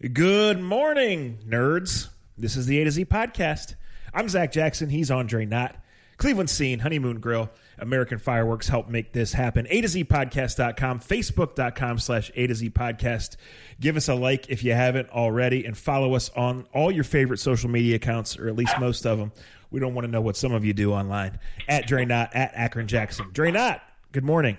Good morning, nerds. This is the A to Z podcast. I'm Zach Jackson. He's Andre Knott. Cleveland Scene, Honeymoon Grill, American Fireworks help make this happen. A to Z podcast.com, facebook.com slash A to Z podcast. Give us a like if you haven't already and follow us on all your favorite social media accounts, or at least most of them. We don't want to know what some of you do online. At Dre Knott, at Akron Jackson. Dre Knott, good morning.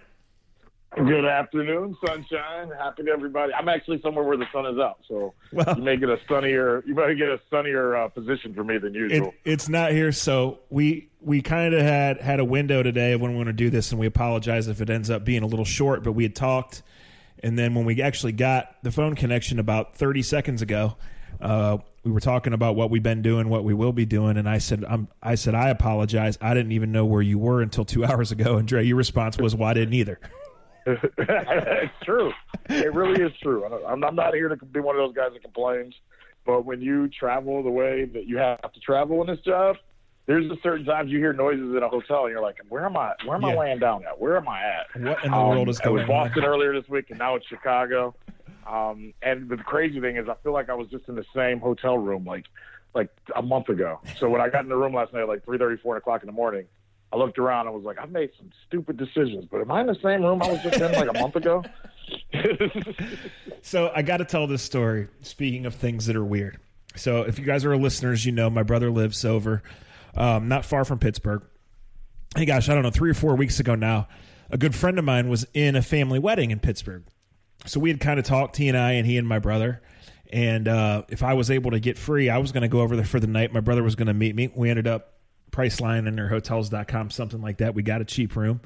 Good afternoon, sunshine. Happy to everybody. I'm actually somewhere where the sun is out, so Well- you may get a sunnier. You might get a sunnier uh, position for me than It, usual. it's not here, so we we kind of had had a window today of when we want to do this, and we apologize if it ends up being a little short. But we had talked, and then when we actually got the phone connection about thirty seconds ago, uh, we were talking about what we've been doing, what we will be doing, and I said, I'm, I said, I apologize. I didn't even know where you were until two hours ago. And Dre, your response was, "Well, I didn't either." it's true. It really is true. I I'm, I'm not here to be one of those guys that complains, but when you travel the way that you have to travel in this job, there's a certain times you hear noises in a hotel and you're like, where am I? Where am I laying down at? Where am I at? What in the Um, world is going I going was Boston on? earlier this week, and now it's Chicago. Um, and the crazy thing is, I feel like I was just in the same hotel room like like a month ago. So when I got in the room last night, like three thirty, four o'clock in the morning, I looked around. and was like, I've made some stupid decisions, but am I in the same room I was just in like a month ago? So I got to tell this story. Speaking of things that are weird, so if you guys are listeners, you know my brother lives over um, not far from Pittsburgh. Hey, gosh, I don't know, three or four weeks ago now, a good friend of mine was in a family wedding in Pittsburgh. So we had kind of talked, he and I, and he and my brother. And uh, if I was able to get free, I was going to go over there for the night. My brother was going to meet me. We ended up Priceline and or hotels.com, something like that. We got a cheap room.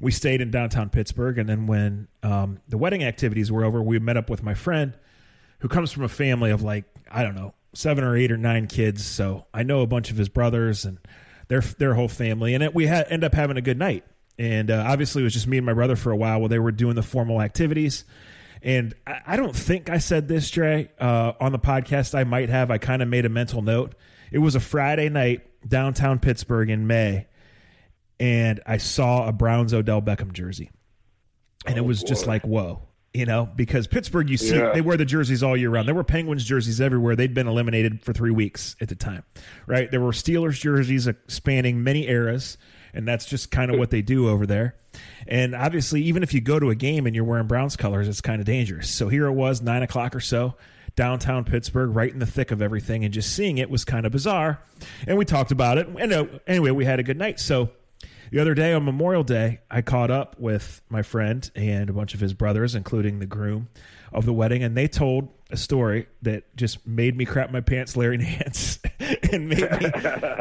We stayed in downtown Pittsburgh. And then when um, the wedding activities were over, we met up with my friend who comes from a family of like, I don't know, seven or eight or nine kids. So I know a bunch of his brothers and their their whole family. And it, we had end up having a good night. And uh, obviously, it was just me and my brother for a while while they were doing the formal activities. And I, I don't think I said this, Dre, uh, on the podcast. I might have. I kind of made a mental note. It was a Friday night downtown Pittsburgh in May, and I saw a Browns Odell Beckham jersey, and it oh, was just like, whoa, you know, because Pittsburgh, you see, Yeah. they wear the jerseys all year round. There were Penguins jerseys everywhere. They'd been eliminated for three weeks at the time, right? There were Steelers jerseys spanning many eras, and that's just kind of what they do over there. And obviously, even if you go to a game and you're wearing Browns colors, it's kind of dangerous. So here it was, nine o'clock or so, downtown Pittsburgh, right in the thick of everything, and just seeing it was kind of bizarre. And we talked about it. And uh, anyway, we had a good night. So the other day on Memorial Day, I caught up with my friend and a bunch of his brothers, including the groom of the wedding, and they told a story that just made me crap my pants, Larry Nance, and made me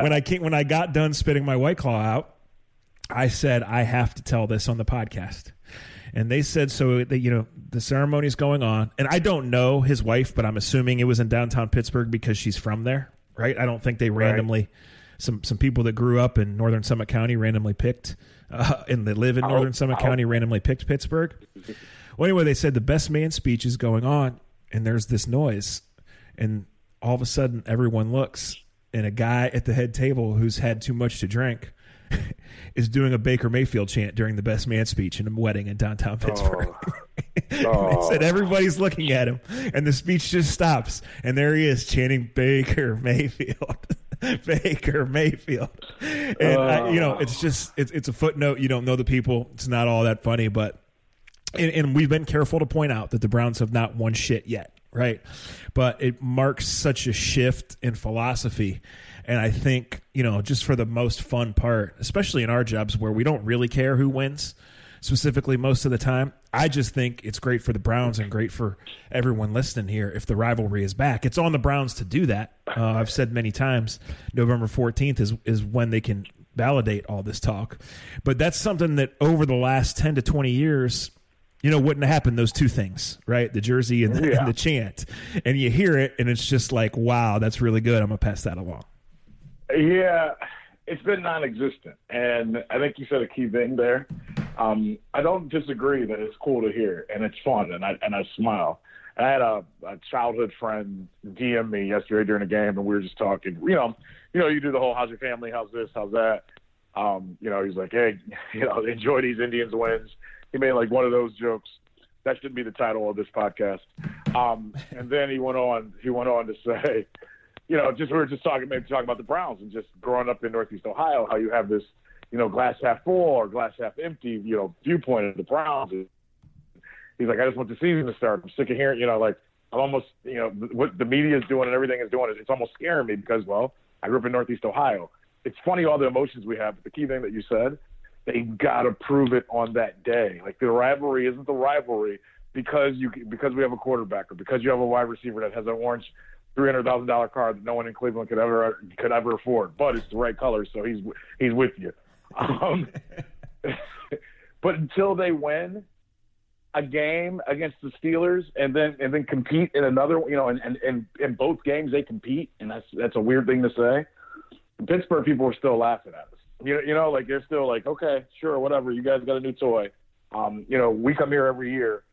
when I came, when I got done spitting my white claw out. I said I have to tell this on the podcast. And they said so that you know the ceremony is going on, and I don't know his wife, but I'm assuming it was in downtown Pittsburgh because she's from there, right? I don't think they randomly some some people that grew up in northern Summit County randomly picked, uh, and they live in northern Summit I hope- County randomly picked Pittsburgh. Well, anyway, they said the best man speech is going on, and there's this noise, and all of a sudden everyone looks, and a guy at the head table who's had too much to drink is doing a Baker Mayfield chant during the best man speech in a wedding in downtown oh. Pittsburgh. And they oh. said everybody's looking at him, and the speech just stops, and there he is chanting Baker Mayfield, Baker Mayfield, and I, you know it's just it's it's a footnote. You don't know the people; it's not all that funny, but and, and we've been careful to point out that the Browns have not won shit yet, right? But it marks such a shift in philosophy. And I think, you know, just for the most fun part, especially in our jobs where we don't really care who wins, specifically most of the time, I just think it's great for the Browns and great for everyone listening here if the rivalry is back. It's on the Browns to do that. Uh, I've said many times November 14th is, is when they can validate all this talk. But that's something that over the last 10 to 20 years, you know, wouldn't have happened those two things, right? The jersey and the, Yeah. and the chant. And you hear it, and it's just like, wow, that's really good. I'm going to pass that along. Yeah, it's been non-existent, and I think you said a key thing there. Um, I don't disagree that it's cool to hear and it's fun, and I and I smile. And I had a, a childhood friend DM me yesterday during a game, and we were just talking. You know, you know, you do the whole "How's your family? How's this? How's that?" Um, you know, he's like, "Hey, you know, enjoy these Indians wins." He made like one of those jokes. That should be the title of this podcast. Um, and then he went on. He went on to say, you know, just we were just talking maybe talking about the Browns and just growing up in Northeast Ohio, how you have this, you know, glass half full or glass half empty, you know, viewpoint of the Browns. He's like, I just want the season to start. I'm sick of hearing, you know, like I'm almost, you know, what the media is doing and everything is doing. Is it's almost scaring me because, well, I grew up in Northeast Ohio. It's funny all the emotions we have. But the key thing that you said, they got to prove it on that day. Like the rivalry isn't the rivalry because you because we have a quarterback or because you have a wide receiver that has an orange three hundred thousand dollar car that no one in Cleveland could ever could ever afford, but it's the right color, so he's he's with you. Um, but until they win a game against the Steelers and then and then compete in another, you know, and and, and in both games they compete, and that's that's a weird thing to say. The Pittsburgh people are still laughing at us. You know, you know, like they're still like, okay, sure, whatever. You guys got a new toy. Um, you know, we come here every year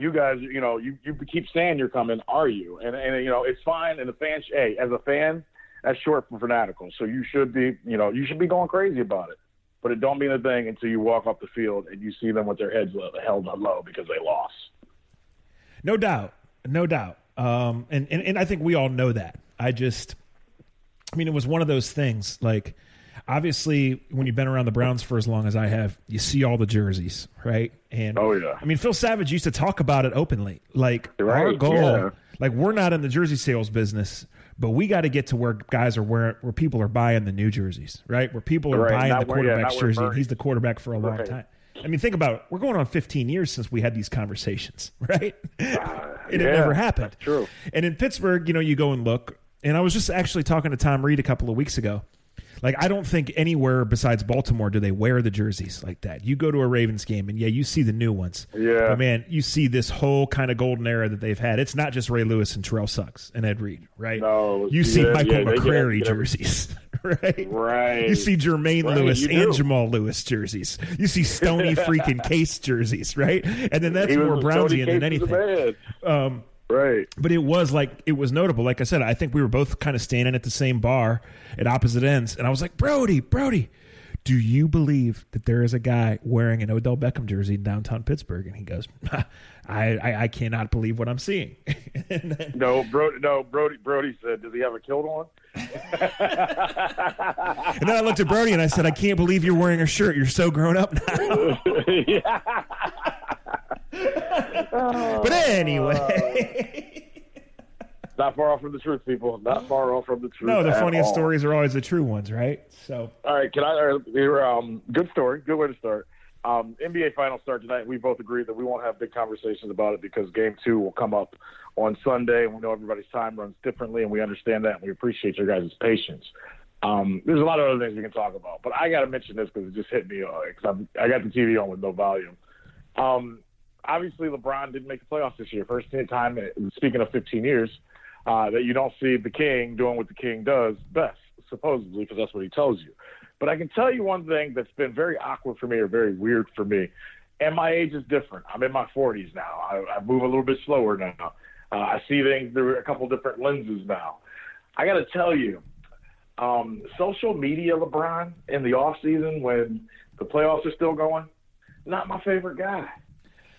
you guys, you know, you, you keep saying you're coming. Are you? And and you know, it's fine. And the fans, hey, as a fan, that's short for fanatical. So you should be, you know, you should be going crazy about it. But it don't mean a thing until you walk off the field and you see them with their heads held low because they lost. No doubt, no doubt. Um, and, and and I think we all know that. I just, I mean, it was one of those things like obviously when you've been around the Browns for as long as I have, you see all the jerseys, right? And oh yeah, I mean Phil Savage used to talk about it openly. Like right, our goal, yeah. like we're not in the jersey sales business, but we got to get to where guys are wearing, where people are buying the new jerseys, right? Where people are right. buying the where, quarterback's yeah, jersey, and he's the quarterback for a long right. time. I mean, think about it. We're going on 15 years since we had these conversations, right? Uh, it yeah, never happened. true. And in Pittsburgh, you know, you go and look, and I was just actually talking to Tom Reed a couple of weeks ago. Like I don't think anywhere besides Baltimore do they wear the jerseys like that. You go to a Ravens game and yeah, you see the new ones. Yeah. But man, you see this whole kind of golden era that they've had. It's not just Ray Lewis and Terrell Suggs and Ed Reed, right? No, You see yeah, Michael yeah, McCrary get jerseys, right? Right. You see Jermaine Right, Lewis and do. Jamal Lewis jerseys. You see Stoney freaking Case jerseys, right? And then that's more Brownsian than Case was a anything. Um, Right. but it was like it was notable. Like I said, I think we were both kind of standing at the same bar at opposite ends, and I was like, Brody, Brody, do you believe that there is a guy wearing an Odell Beckham jersey in downtown Pittsburgh? And he goes, I, I, I cannot believe what I'm seeing. then, No, Brody. No, Brody. Brody said, "Does he have a kilt on?" and then I looked at Brody and I said, I can't believe you're wearing a shirt. You're so grown up now. yeah. but anyway. Not far off from the truth, people. Not far off from the truth. no, the at funniest all. stories are always the true ones, right? So All right, can I? Uh, here, um, good story. Good way to start. Um, NBA finals start tonight. We both agree that we won't have big conversations about it because Game Two will come up on Sunday, and we know everybody's time runs differently, and we understand that, and we appreciate your guys' patience. Um, there's a lot of other things we can talk about, but I got to mention this because it just hit me because I got the TV on with no volume. Um, obviously, LeBron didn't make the playoffs this year. First time, speaking of 15 years, uh, that you don't see the king doing what the king does best, supposedly, because that's what he tells you. But I can tell you one thing that's been very awkward for me or very weird for me. And my age is different. I'm in my 40s now. I, I move a little bit slower now. Uh, I see things through a couple different lenses now. I got to tell you, um, social media, LeBron, in the off season when the playoffs are still going, not my favorite guy.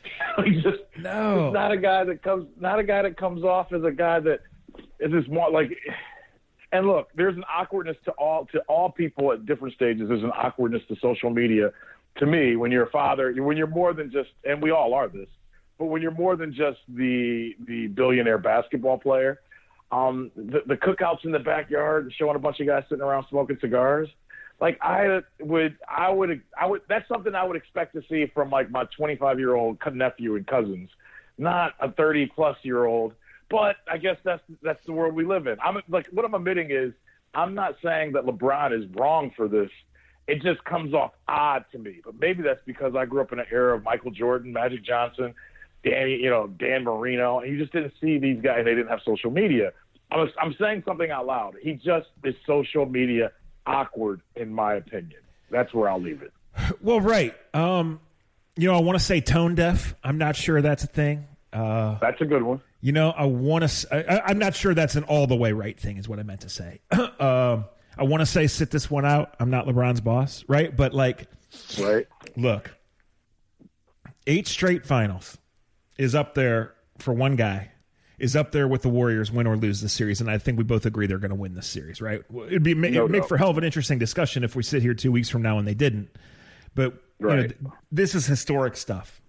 he's just No. he's not a guy that comes not a guy that comes off as a guy that is just more like and look, there's an awkwardness to all to all people at different stages. There's an awkwardness to social media. To me, when you're a father, when you're more than just, and we all are this, but when you're more than just the the billionaire basketball player, um, the, the cookouts in the backyard, showing a bunch of guys sitting around smoking cigars, like I would, I would, I would. That's something I would expect to see from like my 25 year old nephew and cousins, not a 30 plus year old. But I guess that's that's the world we live in. I'm like, what I'm admitting is, I'm not saying that LeBron is wrong for this. It just comes off odd to me. But maybe that's because I grew up in an era of Michael Jordan, Magic Johnson, Danny, you know, Dan Marino, and you just didn't see these guys. They didn't have social media. I was, I'm saying something out loud. He just is social media awkward, in my opinion. That's where I'll leave it. Well, right. Um, you know, I want to say tone deaf. I'm not sure that's a thing. Uh, That's a good one. you know, I want to. I'm not sure that's an all the way right thing. Is what I meant to say. um, I want to say sit this one out. I'm not LeBron's boss, right? But like, Right? look, eight straight finals. is up there for one guy is up there with the Warriors, win or lose the series, and I think we both agree they're going to win this series, right? It'd be it'd make for hell of an interesting discussion if we sit here two weeks from now and they didn't. But right. you know, this is historic stuff,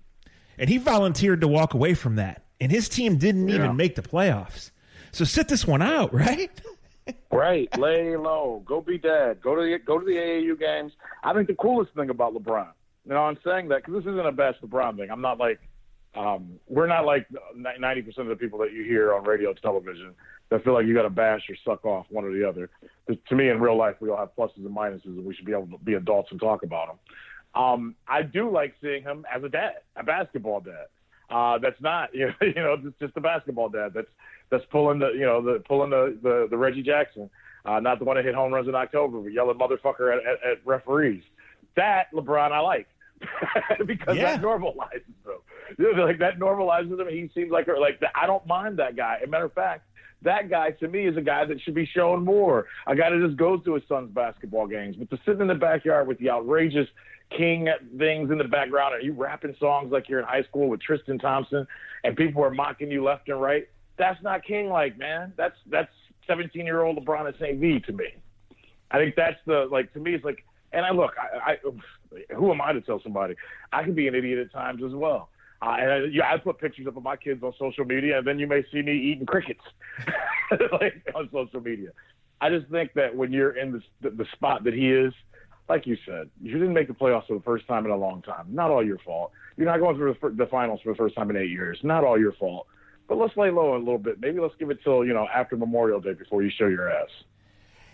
and he volunteered to walk away from that, and his team didn't yeah. even make the playoffs. So sit this one out, right? right, lay low, go be dead, go to the go to the AAU games. I think the coolest thing about LeBron, you know, I'm saying that because this isn't a best LeBron thing. I'm not like um, we're not like 90% of the people that you hear on radio television that feel like you got to bash or suck off one or the other. To me, in real life, we all have pluses and minuses, and we should be able to be adults and talk about them. Um, I do like seeing him as a dad, a basketball dad. Uh, that's not, you know, you know, just, just a basketball dad. That's that's pulling the, you know, the pulling the the, the Reggie Jackson, uh, not the one that hit home runs in October, but yelling motherfucker at, at, at referees. That LeBron I like. because yeah. that normalizes know, like that normalizes him. He seems like like I don't mind that guy. As a matter of fact, that guy to me is a guy that should be shown more. A guy that just goes to his son's basketball games. But to sit in the backyard with the outrageous king things in the background and you rapping songs like you're in high school with Tristan Thompson and people are mocking you left and right, that's not king like, man. That's that's 17 year old LeBron at St. V to me. I think that's the like to me it's like and I look I, I who am I to tell somebody? I can be an idiot at times as well. Uh, and I, yeah, I put pictures up of my kids on social media, and then you may see me eating crickets like on social media. I just think that when you're in the, the, the spot that he is, like you said, you didn't make the playoffs for the first time in a long time. Not all your fault. You're not going through the, the finals for the first time in eight years. Not all your fault. But let's lay low a little bit. Maybe let's give it till you know after Memorial Day before you show your ass.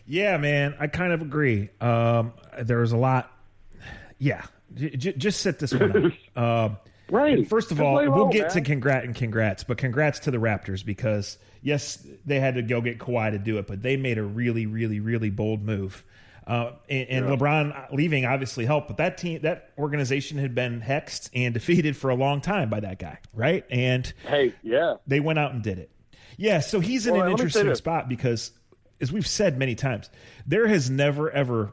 Yeah, man, I kind of agree. Um, there was a lot yeah, j- just sit this one out. Uh, right. First of all, we'll get man. to congrats and congrats, but congrats to the Raptors because yes, they had to go get Kawhi to do it, but they made a really, really, really bold move. Uh, and, and yeah. LeBron leaving obviously helped, but that team, that organization had been hexed and defeated for a long time by that guy, right? And hey, yeah, they went out and did it. Yeah, so he's in well, an interesting spot because, as we've said many times, there has never ever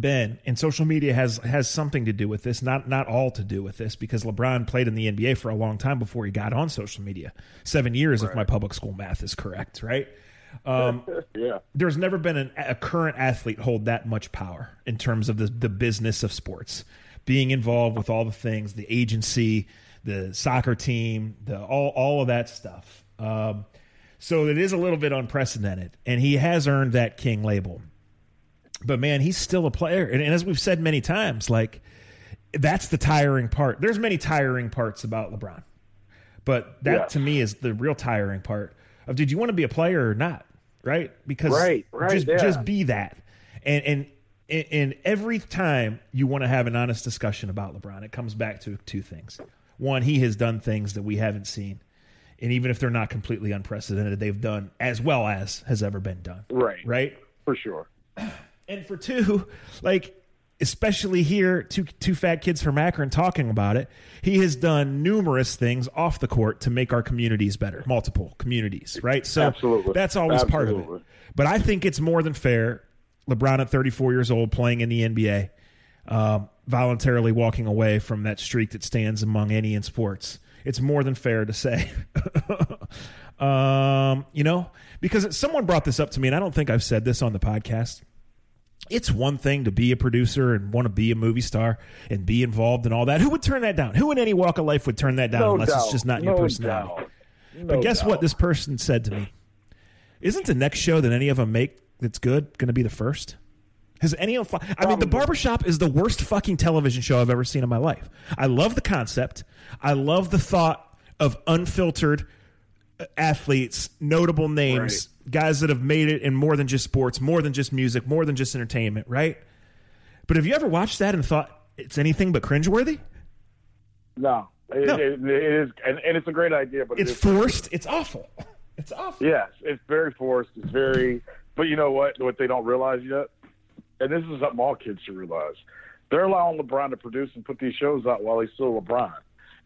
been and social media has has something to do with this not not all to do with this because LeBron played in the NBA for a long time before he got on social media. 7 years right. if my public school math is correct right? Um, yeah. there's never been an, a current athlete hold that much power in terms of the the business of sports. Being involved with all the things the agency the soccer team the all all of that stuff. Um, so it is a little bit unprecedented and he has earned that king label but man, he's still a player. And, and, as we've said many times, like that's the tiring part. There's many tiring parts about LeBron, but that yeah. to me is the real tiring part of did you want to be a player or not? Right? Because right, right, just yeah. just be that. And and and every time you want to have an honest discussion about LeBron, it comes back to two things. One, he has done things that we haven't seen. And even if they're not completely unprecedented, they've done as well as has ever been done. Right. Right? For sure. And for two, like especially here, two two fat kids from Akron talking about it. He has done numerous things off the court to make our communities better, multiple communities, right? So Absolutely. that's always Absolutely. part of it. But I think it's more than fair. LeBron at 34 years old, playing in the NBA, um, voluntarily walking away from that streak that stands among any in sports. It's more than fair to say. um, you know, because someone brought this up to me, and I don't think I've said this on the podcast it's one thing to be a producer and want to be a movie star and be involved in all that. Who would turn that down? Who in any walk of life would turn that down no unless doubt. it's just not no your personality? No but guess doubt. what? This person said to me, "Isn't the next show that any of them make that's good going to be the first? Has any of I mean, The Barbershop is the worst fucking television show I've ever seen in my life. I love the concept. I love the thought of unfiltered uh, athletes, notable names, right. guys that have made it in more than just sports, more than just music, more than just entertainment, right? But have you ever watched that and thought it's anything but cringeworthy? No, it, no. it, it is, and, and, it's a great idea, but it's it forced. It's awful. It's awful. Yes, it's very forced. It's very, but you know what? What they don't realize yet, and this is something all kids should realize. They're allowing LeBron to produce and put these shows out while he's still LeBron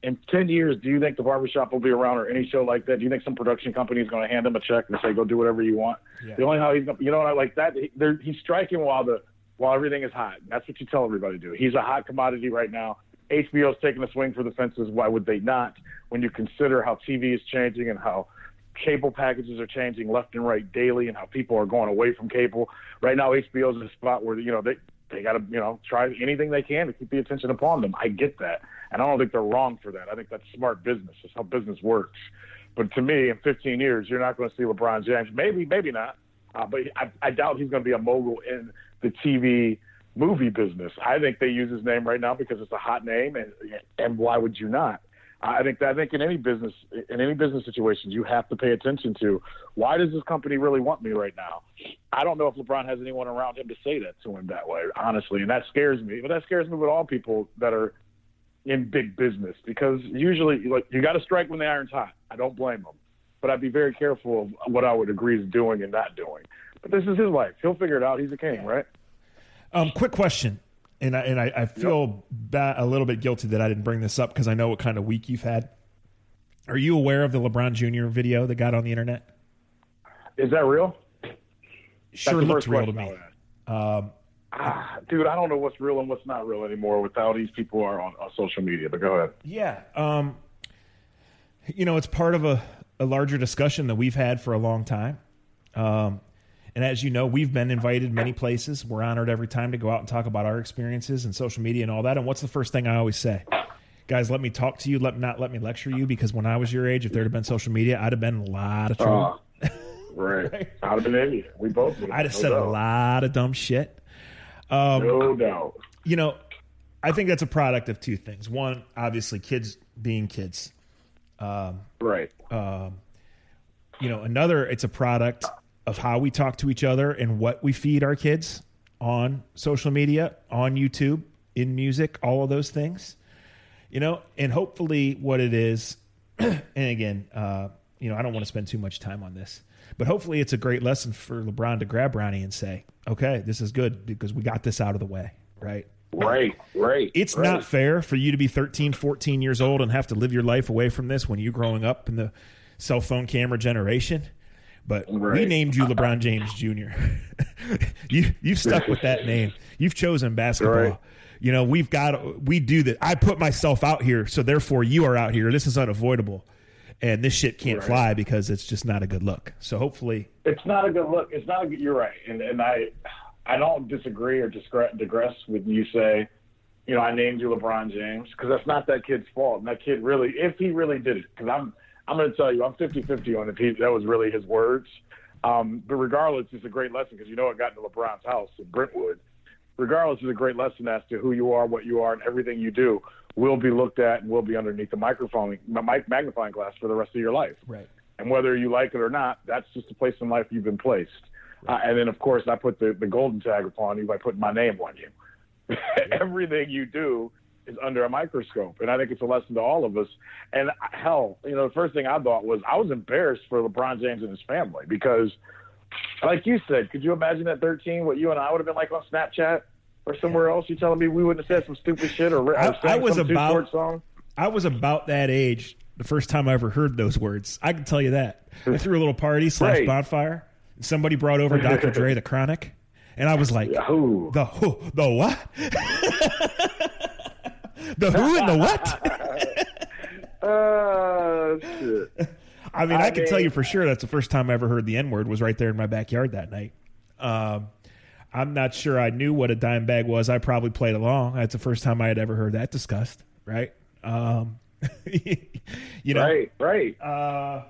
in 10 years, do you think the barbershop will be around or any show like that? Do you think some production company is going to hand him a check and say, go do whatever you want? Yeah. The only how he's, you know, like that, he's striking while the, while everything is hot. That's what you tell everybody to do. He's a hot commodity right now. HBO's taking a swing for the fences. Why would they not? When you consider how TV is changing and how cable packages are changing left and right daily, and how people are going away from cable. Right now, HBO's in a spot where you know they they got to you know try anything they can to keep the attention upon them. I get that, and I don't think they're wrong for that. I think that's smart business. That's how business works. But to me, in 15 years, you're not going to see LeBron James. Maybe, maybe not. Uh, but I, I doubt he's going to be a mogul in the TV movie business. I think they use his name right now because it's a hot name, and and why would you not? I think I think in any business in any business situations you have to pay attention to why does this company really want me right now? I don't know if LeBron has anyone around him to say that to him that way, honestly, and that scares me. But that scares me with all people that are in big business because usually like you got to strike when the iron's hot. I don't blame them, but I'd be very careful of what I would agree is doing and not doing. But this is his life. He'll figure it out. He's a king, right? Um, quick question, and I, and I, I feel yep. a little bit guilty that I didn't bring this up because I know what kind of week you've had. Are you aware of the LeBron Jr. video that got on the internet? Is that real? Sure looks real to me. Um, ah, dude, I don't know what's real and what's not real anymore with how these people are on, on social media. But go ahead. Yeah, um, you know, it's part of a, a larger discussion that we've had for a long time. Um, and as you know, we've been invited many places. We're honored every time to go out and talk about our experiences and social media and all that. And what's the first thing I always say? Guys, let me talk to you. Let not let me lecture you because when I was your age, if there'd have been social media, I'd have been in a lot of trouble. Uh, right. right. I'd have been idiot. We both would. I'd have no said doubt. a lot of dumb shit. Um, no doubt. You know, I think that's a product of two things. One, obviously, kids being kids. Um, right. Um, you know, another, it's a product of how we talk to each other and what we feed our kids on social media, on YouTube, in music, all of those things. You know, and hopefully what it is, and again, uh, you know, I don't want to spend too much time on this, but hopefully it's a great lesson for LeBron to grab Bronny and say, okay, this is good because we got this out of the way, right? Right, right. It's right. not fair for you to be 13, 14 years old and have to live your life away from this when you're growing up in the cell phone camera generation. But right. we named you LeBron James Jr. you you've stuck with that name. You've chosen basketball. Right. You know, we've got we do that. I put myself out here, so therefore you are out here. This is unavoidable. And this shit can't right. fly because it's just not a good look. So hopefully, it's not a good look. It's not a good. You're right, and and I, I don't disagree or digress with you say, you know, I named you LeBron James because that's not that kid's fault. And that kid really, if he really did it, because I'm I'm going to tell you, I'm 50 50 on if he, that was really his words. Um, but regardless, it's a great lesson because you know it got into LeBron's house in Brentwood. Regardless, it's a great lesson as to who you are, what you are, and everything you do will be looked at and will be underneath the microphone, magnifying glass for the rest of your life. Right. And whether you like it or not, that's just the place in life you've been placed. Right. Uh, and then, of course, I put the, the golden tag upon you by putting my name on you. Everything you do is under a microscope. And I think it's a lesson to all of us. And hell, you know, the first thing I thought was I was embarrassed for LeBron James and his family because, like you said, could you imagine at 13 what you and I would have been like on Snapchat or somewhere else? You telling me we wouldn't have said some stupid shit or, or I, I was about song? I was about that age the first time I ever heard those words. I can tell you that. I threw a little party slash bonfire. Somebody brought over Dr. Dre, the Chronic, and I was like, Yahoo. the who, the what? the who and the what? Oh shit. I mean, I, I can mean, tell you for sure that's the first time I ever heard the N word was right there in my backyard that night. Um, I'm not sure I knew what a dime bag was. I probably played along. That's the first time I had ever heard that discussed. Right. Um, you know. Right. Right. Uh,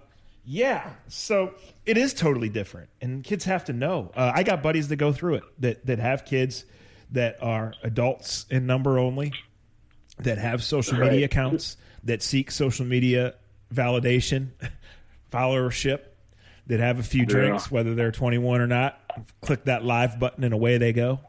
yeah. So it is totally different, and kids have to know. Uh, I got buddies that go through it that that have kids that are adults in number only that have social right. media accounts that seek social media validation, followership, that have a few drinks, whether they're 21 or not. Click that live button and away they go.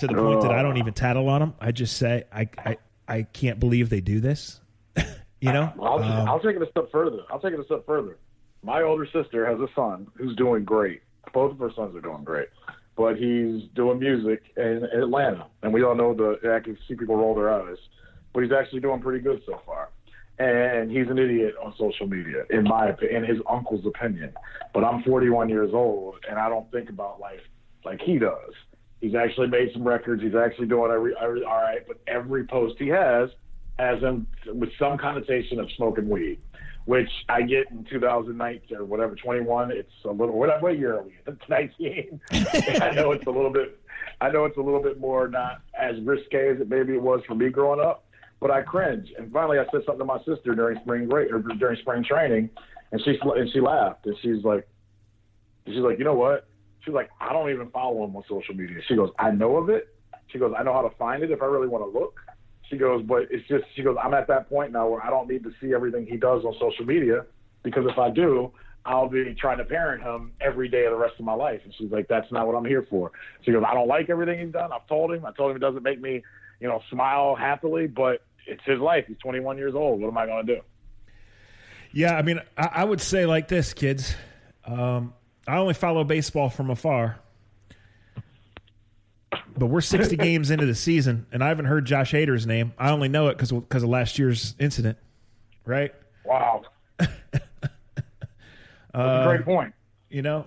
To the point that I don't even tattle on them. I just say, I, I, I can't believe they do this. you know? I'll, um, I'll take it a step further. I'll take it a step further. My older sister has a son who's doing great. Both of her sons are doing great but he's doing music in Atlanta, and we all know the I can see people roll their eyes but he's actually doing pretty good so far. And he's an idiot on social media, in my opinion, in his uncle's opinion. But I'm 41 years old, and I don't think about life like he does. He's actually made some records. He's actually doing every, every all right, but every post he has has him with some connotation of smoking weed, which I get in 2019 or whatever 21. It's a little what, what year are we? in? 19. I know it's a little bit. I know it's a little bit more not as risque as it maybe it was for me growing up, but I cringe. And finally, I said something to my sister during spring break or during spring training, and she and she laughed and she's like, she's like, you know what? She's like, I don't even follow him on social media. She goes, I know of it. She goes, I know how to find it if I really want to look. She goes, but it's just, she goes, I'm at that point now where I don't need to see everything he does on social media because if I do, I'll be trying to parent him every day of the rest of my life. And she's like, that's not what I'm here for. She goes, I don't like everything he's done. I've told him. I told him it doesn't make me, you know, smile happily, but it's his life. He's 21 years old. What am I going to do? Yeah, I mean, I, I would say like this, kids. Um, I only follow baseball from afar, but we're 60 games into the season, and I haven't heard Josh Hader's name. I only know it because because of last year's incident, right? Wow. That's a great point. You know,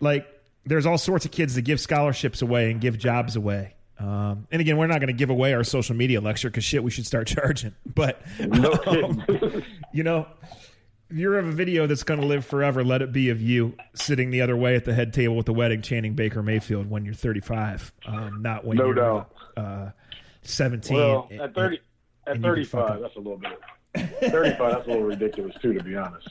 like there's all sorts of kids that give scholarships away and give jobs away. Um, and again, we're not going to give away our social media lecture because shit, we should start charging. But um, you know, if you have a video that's going to live forever, let it be of you sitting the other way at the head table with the wedding, chanting Baker Mayfield when you're 35, um, not when No you're doubt. Uh, 17. Well, at 30, at and fuck 35, that's a little bit. 35, that's a little ridiculous too, to be honest.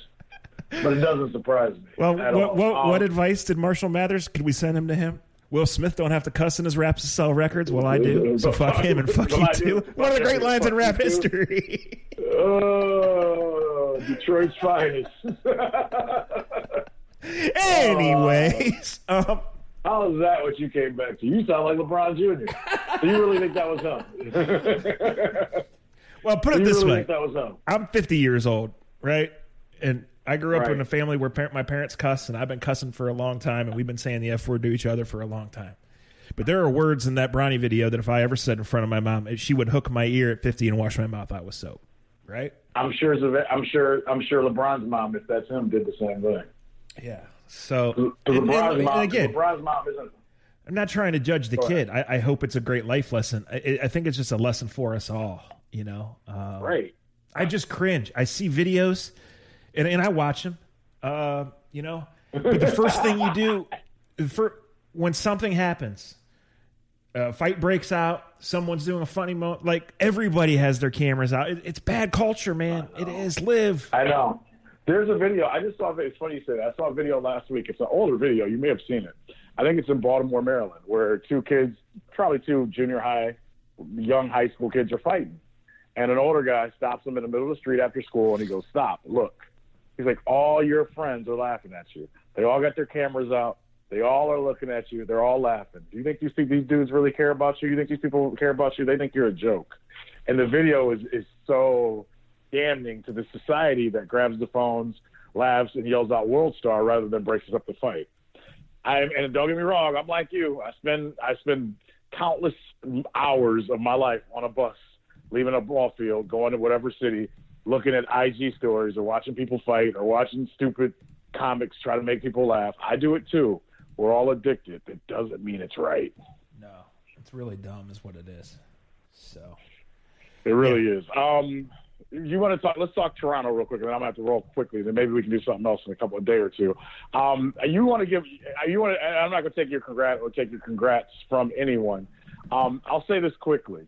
But it doesn't surprise me. Well, at what, all. what, Um, what advice did Marshall Mathers? Could we send him to him? Will Smith don't have to cuss in his raps to sell records. Well, I do. So fuck him and fuck Well, you too. One of the great lines in rap history. Oh, Detroit's finest. Anyways, um, How is that what you came back to? You sound like LeBron Jr. Do you really think that was him? well, put it this really way: think that was him? I'm 50 years old, right? And I grew up Right. in a family where par- my parents cuss, and I've been cussing for a long time, and we've been saying the F word to each other for a long time. But there are words in that Bronny video that if I ever said in front of my mom, she would hook my ear at 50 and wash my mouth out with soap, right? I'm sure. I'm sure. I'm sure LeBron's mom, if that's him, did the same thing. Yeah. So and- and- LeBron's, and mom, again, LeBron's mom isn't. I'm not trying to judge the kid. I, I hope it's a great life lesson. I, I think it's just a lesson for us all. You know, um, Right. I just cringe. I see videos, and, and I watch them. Uh, you know, but the first thing you do, for when something happens, a fight breaks out, someone's doing a funny moment. Like everybody has their cameras out. It, it's bad culture, man. It is. Live. I know. There's a video. I just saw. It's funny you say that. I saw a video last week. It's an older video. You may have seen it. I think it's in Baltimore, Maryland, where two kids, probably two junior high, young high school kids, are fighting, and an older guy stops them in the middle of the street after school, and he goes, "Stop! Look." He's like, "All your friends are laughing at you. They all got their cameras out. They all are looking at you. They're all laughing. Do you think these these dudes really care about you? You think these people care about you? They think you're a joke." And the video is is so damning to the society that grabs the phones, laughs, and yells out "World Star" rather than braces up the fight. I and don't get me wrong, I'm like you. I spend I spend countless hours of my life on a bus, leaving a ball field, going to whatever city, looking at IG stories or watching people fight or watching stupid comics try to make people laugh. I do it too. We're all addicted. It doesn't mean it's right. No, it's really dumb, is what it is. So. It really is. Um, you want to talk? Let's talk Toronto real quick, and then I'm gonna have to roll quickly. Then maybe we can do something else in a couple of day or two. Um, you want to give? You want? I'm not gonna take your congrats or take your congrats from anyone. Um, I'll say this quickly.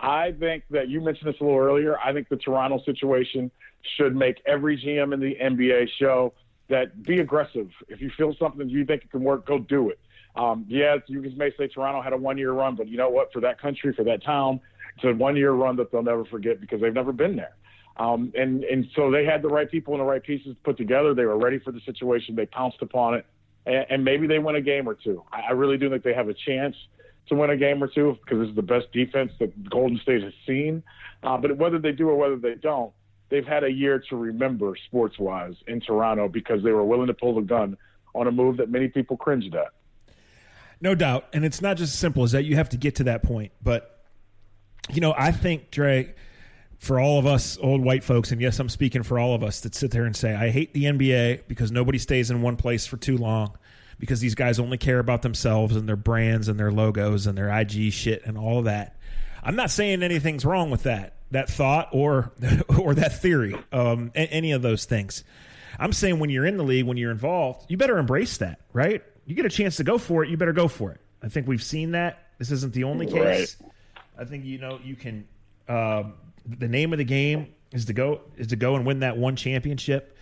I think that you mentioned this a little earlier. I think the Toronto situation should make every GM in the NBA show that be aggressive. If you feel something you think it can work, go do it. Um, yes, you may say Toronto had a one year run, but you know what? For that country, for that town, it's a one year run that they'll never forget because they've never been there. Um, and, and so they had the right people and the right pieces put together. They were ready for the situation. They pounced upon it. And, and maybe they win a game or two. I, I really do think they have a chance to win a game or two because this is the best defense that Golden State has seen. Uh, but whether they do or whether they don't, they've had a year to remember sports wise in Toronto because they were willing to pull the gun on a move that many people cringed at. No doubt. And it's not just as simple as that. You have to get to that point. But, you know, I think, Dre, for all of us old white folks, and yes, I'm speaking for all of us that sit there and say, I hate the NBA because nobody stays in one place for too long, because these guys only care about themselves and their brands and their logos and their IG shit and all of that. I'm not saying anything's wrong with that. that thought or or that theory, um, any of those things. I'm saying when you're in the league, when you're involved, you better embrace that, right? You get a chance to go for it, you better go for it. I think we've seen that. This isn't the only case. Right. I think you know you can. Um, the name of the game is to go is to go and win that one championship.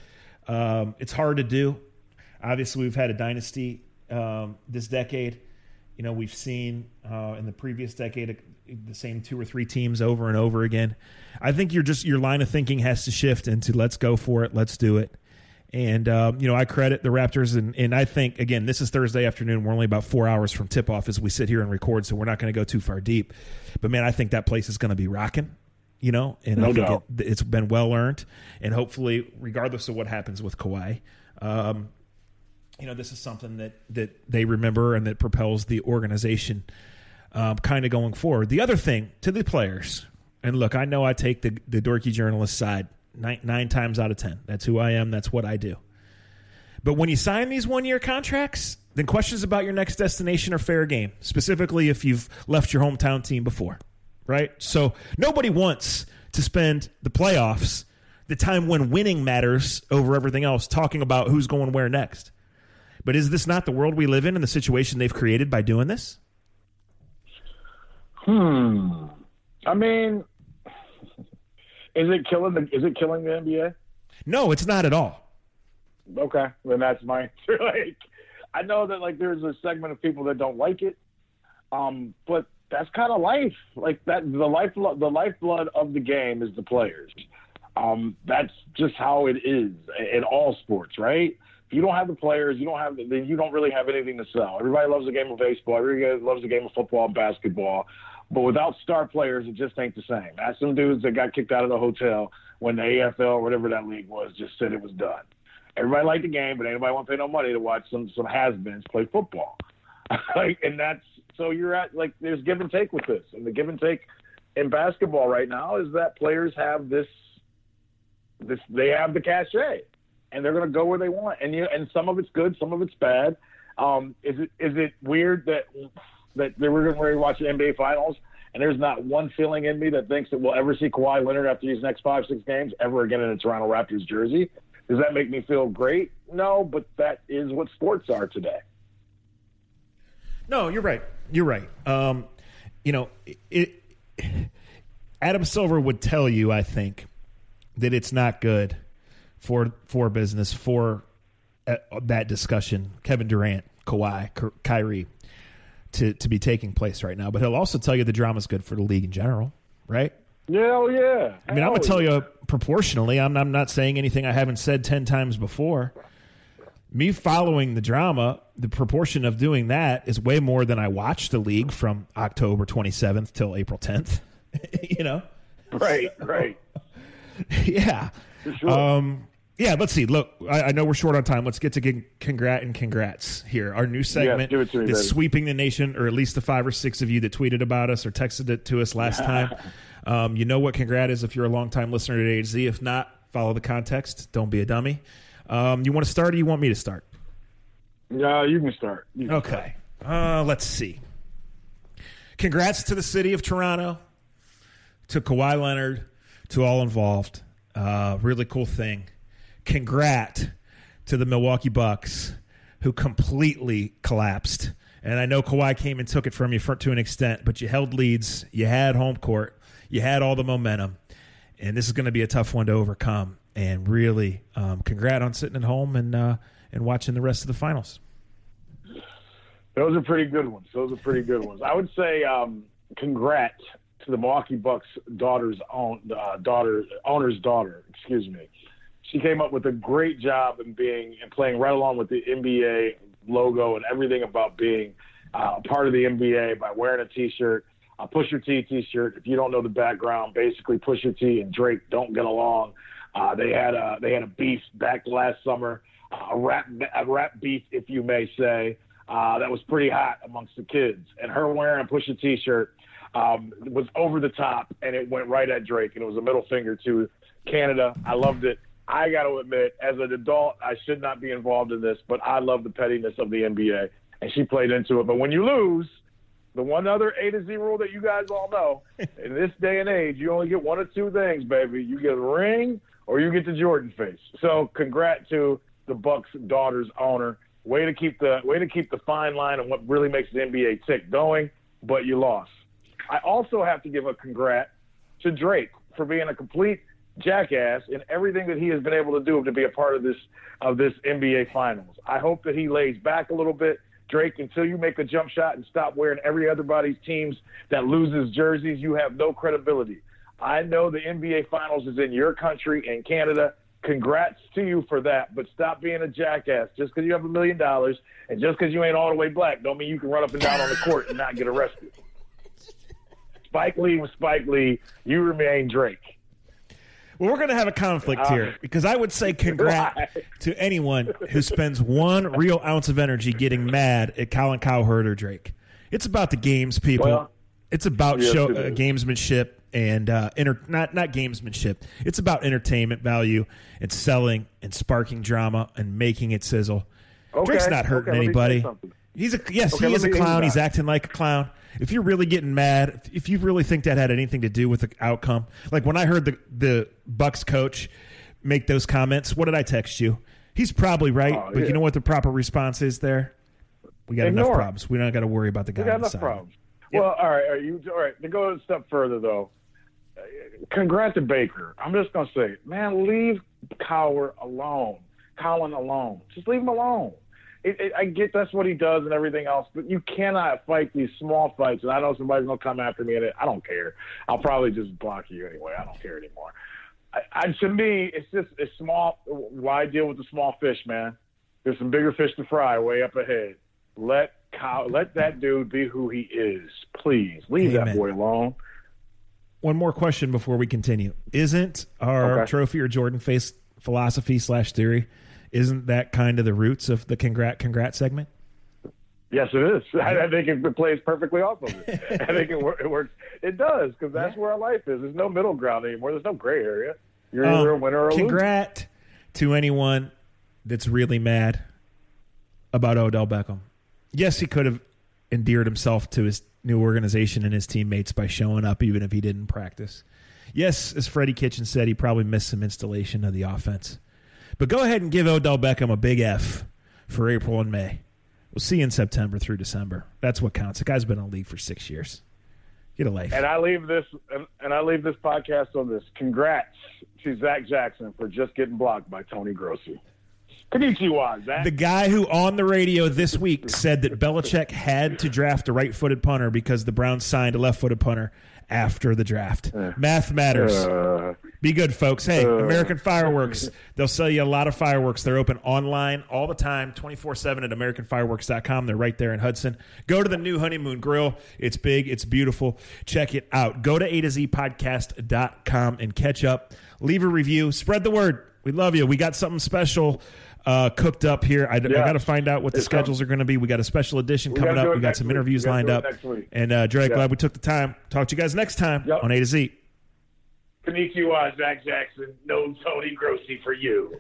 Um, it's hard to do. Obviously, we've had a dynasty um, this decade. You know, we've seen uh, in the previous decade the same two or three teams over and over again. I think you're just your line of thinking has to shift into let's go for it, let's do it. And um, you know, I credit the Raptors, and, and I think again, this is Thursday afternoon. We're only about four hours from tip off as we sit here and record, so we're not going to go too far deep. But man, I think that place is going to be rocking. You know, and no I think it, has been well earned, and hopefully, regardless of what happens with Kawhi, um, you know, this is something that that they remember and that propels the organization um, kind of going forward. The other thing to the players, and look, I know I take the the dorky journalist side nine, nine times out of ten. That's who I am. That's what I do. But when you sign these one year contracts, then questions about your next destination are fair game. Specifically, if you've left your hometown team before, right? So nobody wants to spend the playoffs, the time when winning matters over everything else, talking about who's going where next. But is this not the world we live in and the situation they've created by doing this? Hmm. I mean, is it killing the is it killing the NBA? No, it's not at all. Okay, then that's my answer. like, I know that like there's a segment of people that don't like it, um, but that's kind of life. Like that, the life the lifeblood of the game is the players. Um, that's just how it is in all sports, right? If you don't have the players, you don't have then you don't really have anything to sell. Everybody loves the game of baseball. Everybody loves the game of football and basketball. But without star players, it just ain't the same. Ask some dudes that got kicked out of the hotel when the AFL or whatever that league was just said it was done. Everybody liked the game, but anybody want to pay no money to watch some some has-beens play football. like, and that's so you're at like there's give and take with this, and the give and take in basketball right now is that players have this this they have the cachet, and they're going to go where they want, and you and some of it's good, some of it's bad. Um, is it is it weird that that they were going to watch the NBA Finals, and there's not one feeling in me that thinks that we'll ever see Kawhi Leonard after these next five, six games ever again in a Toronto Raptors jersey. Does that make me feel great? No, but that is what sports are today. No, you're right. You're right. Um, you know, it, Adam Silver would tell you, I think, that it's not good for for business for uh, that discussion. Kevin Durant, Kawhi, Kyrie to to be taking place right now. But he'll also tell you the drama's good for the league in general, right? Yeah, oh yeah. I mean, I'm gonna tell you proportionally. I'm I'm not saying anything I haven't said ten times before. Me following the drama, the proportion of doing that is way more than I watched the league from October 27th till April 10th. you know, right, right. yeah. Sure. Um, yeah, let's see. Look, I, I, know we're short on time. Let's get to congrat and congrats here. Our new segment yeah, me, sweeping the nation, or at least the five or six of you that tweeted about us or texted it to us last time. Um, you know what congrat is if you're a longtime listener to AZ. If not, follow the context. Don't be a dummy. Um, you want to start or you want me to start? Yeah, you can start. You can okay. Start. Uh, let's see. Congrats to the city of Toronto, to Kawhi Leonard, to all involved. Uh, really cool thing congrat to the Milwaukee Bucks, who completely collapsed. And I know Kawhi came and took it from you for, to an extent, but you held leads, you had home court, you had all the momentum, and this is going to be a tough one to overcome. And really, um, congrat on sitting at home and uh, and watching the rest of the finals. Those are pretty good ones. Those are pretty good ones. I would say um, congrat to the Milwaukee Bucks daughter's own uh, daughter owner's daughter. Excuse me she came up with a great job in being and playing right along with the NBA logo and everything about being uh, a part of the NBA by wearing a T-shirt, a Pusha T T-shirt. If you don't know the background, basically Pusha T and Drake don't get along. Uh, they had a they had a beef back last summer, uh, a rap a rap beef, if you may say, uh, that was pretty hot amongst the kids. And her wearing a Pusha T-shirt um, was over the top, and it went right at Drake, and it was a middle finger to Canada. I loved it. I got to admit, as an adult, I should not be involved in this, but I love the pettiness of the NBA, and she played into it. But when you lose, the one other A to Z rule that you guys all know. in this day and age, you only get one or two things, baby. You get a ring or you get the Jordan face. So, congrats to the Bucks' daughter's owner. Way to keep the way to keep the fine line on what really makes the NBA tick going, but you lost. I also have to give a congrat to Drake for being a complete jackass in everything that he has been able to do to be a part of this of this NBA Finals. I hope that he lays back a little bit, Drake, until you make a jump shot and stop wearing every other body's teams that loses jerseys. You have no credibility. I know the NBA Finals is in your country and Canada. Congrats to you for that, but stop being a jackass. Just because you have a million dollars and just because you ain't all the way black, don't mean you can run up and down on the court and not get arrested. Spike Lee was Spike Lee. You remain Drake. Well, we're going to have a conflict Uh, here because I would say congrats to anyone who spends one real ounce of energy getting mad at Colin Cowherd or Drake. It's about the games, people. Well, it's about yes, show it uh, gamesmanship and uh, inter- not not gamesmanship. It's about entertainment value and selling and sparking drama and making it sizzle. Okay, Drake's not hurting okay, anybody. He's a yes, Okay, he is a clown. He's acting like a clown. If you're really getting mad, if- you really think that had anything to do with the outcome, like when I heard the the Bucks coach make those comments, what did I text you? He's probably right, Oh, but yeah. you know what the proper response is there? We got enough Ignore it. problems. We don't got to worry about the guy. We got enough side. problems. Yep. Well, all right. Are you all right? To go a step further, though, congrats to Baker. I'm just gonna say, man, leave Cowher alone, Colin alone. Just leave him alone. It, it, I get that's what he does and everything else, but you cannot fight these small fights. And I know somebody's gonna come after me, and it, I don't care. I'll probably just block you anyway. I don't care anymore. I, I, to me, it's just it's small. Why deal with the small fish, man? There's some bigger fish to fry way up ahead. Let Kyle, let that dude be who he is, please. Leave Amen. that boy alone. One more question before we continue. Isn't our Okay. trophy or Jordan face philosophy slash theory? Isn't that kind of the roots of the congrat congrat segment? Yes, it is. I, I think it plays perfectly off of it. I think it, it works. It does because that's where our life is. There's no middle ground anymore. There's no gray area. You're either a Um, winner or a loser. Congrat to anyone that's really mad about Odell Beckham. Yes, he could have endeared himself to his new organization and his teammates by showing up, even if he didn't practice. Yes, as Freddie Kitchen said, he probably missed some installation of the offense. But go ahead and give Odell Beckham a big F for April and May. We'll see you in September through December. That's what counts. The guy's been in the league for six years. Get a life. And I leave this and, and I leave this podcast on this. Congrats to Zach Jackson for just getting blocked by Tony Grossi. Konnichiwa, Zach. The guy who on the radio this week said that Belichick had to draft a right footed punter because the Browns signed a left footed punter after the draft. Math matters. Uh, Be good, folks. Hey, American Fireworks. They'll sell you a lot of fireworks. They're open online all the time, 24 7 at AmericanFireworks.com. They're right there in Hudson. Go to the new Honeymoon Grill. It's big, it's beautiful. Check it out. Go to A to Z podcast.com and catch up. Leave a review. Spread the word. We love you. We got something special. Uh, cooked up here. I, Yeah. got to find out what the It's coming. schedules are going to be. We got a special edition We coming up. We got some week. interviews lined up. And uh, Dre, Yeah. glad we took the time. Talk to you guys next time Yep. on A to Z. Konnichiwa, Zach Jackson. No Tony Grossi for you.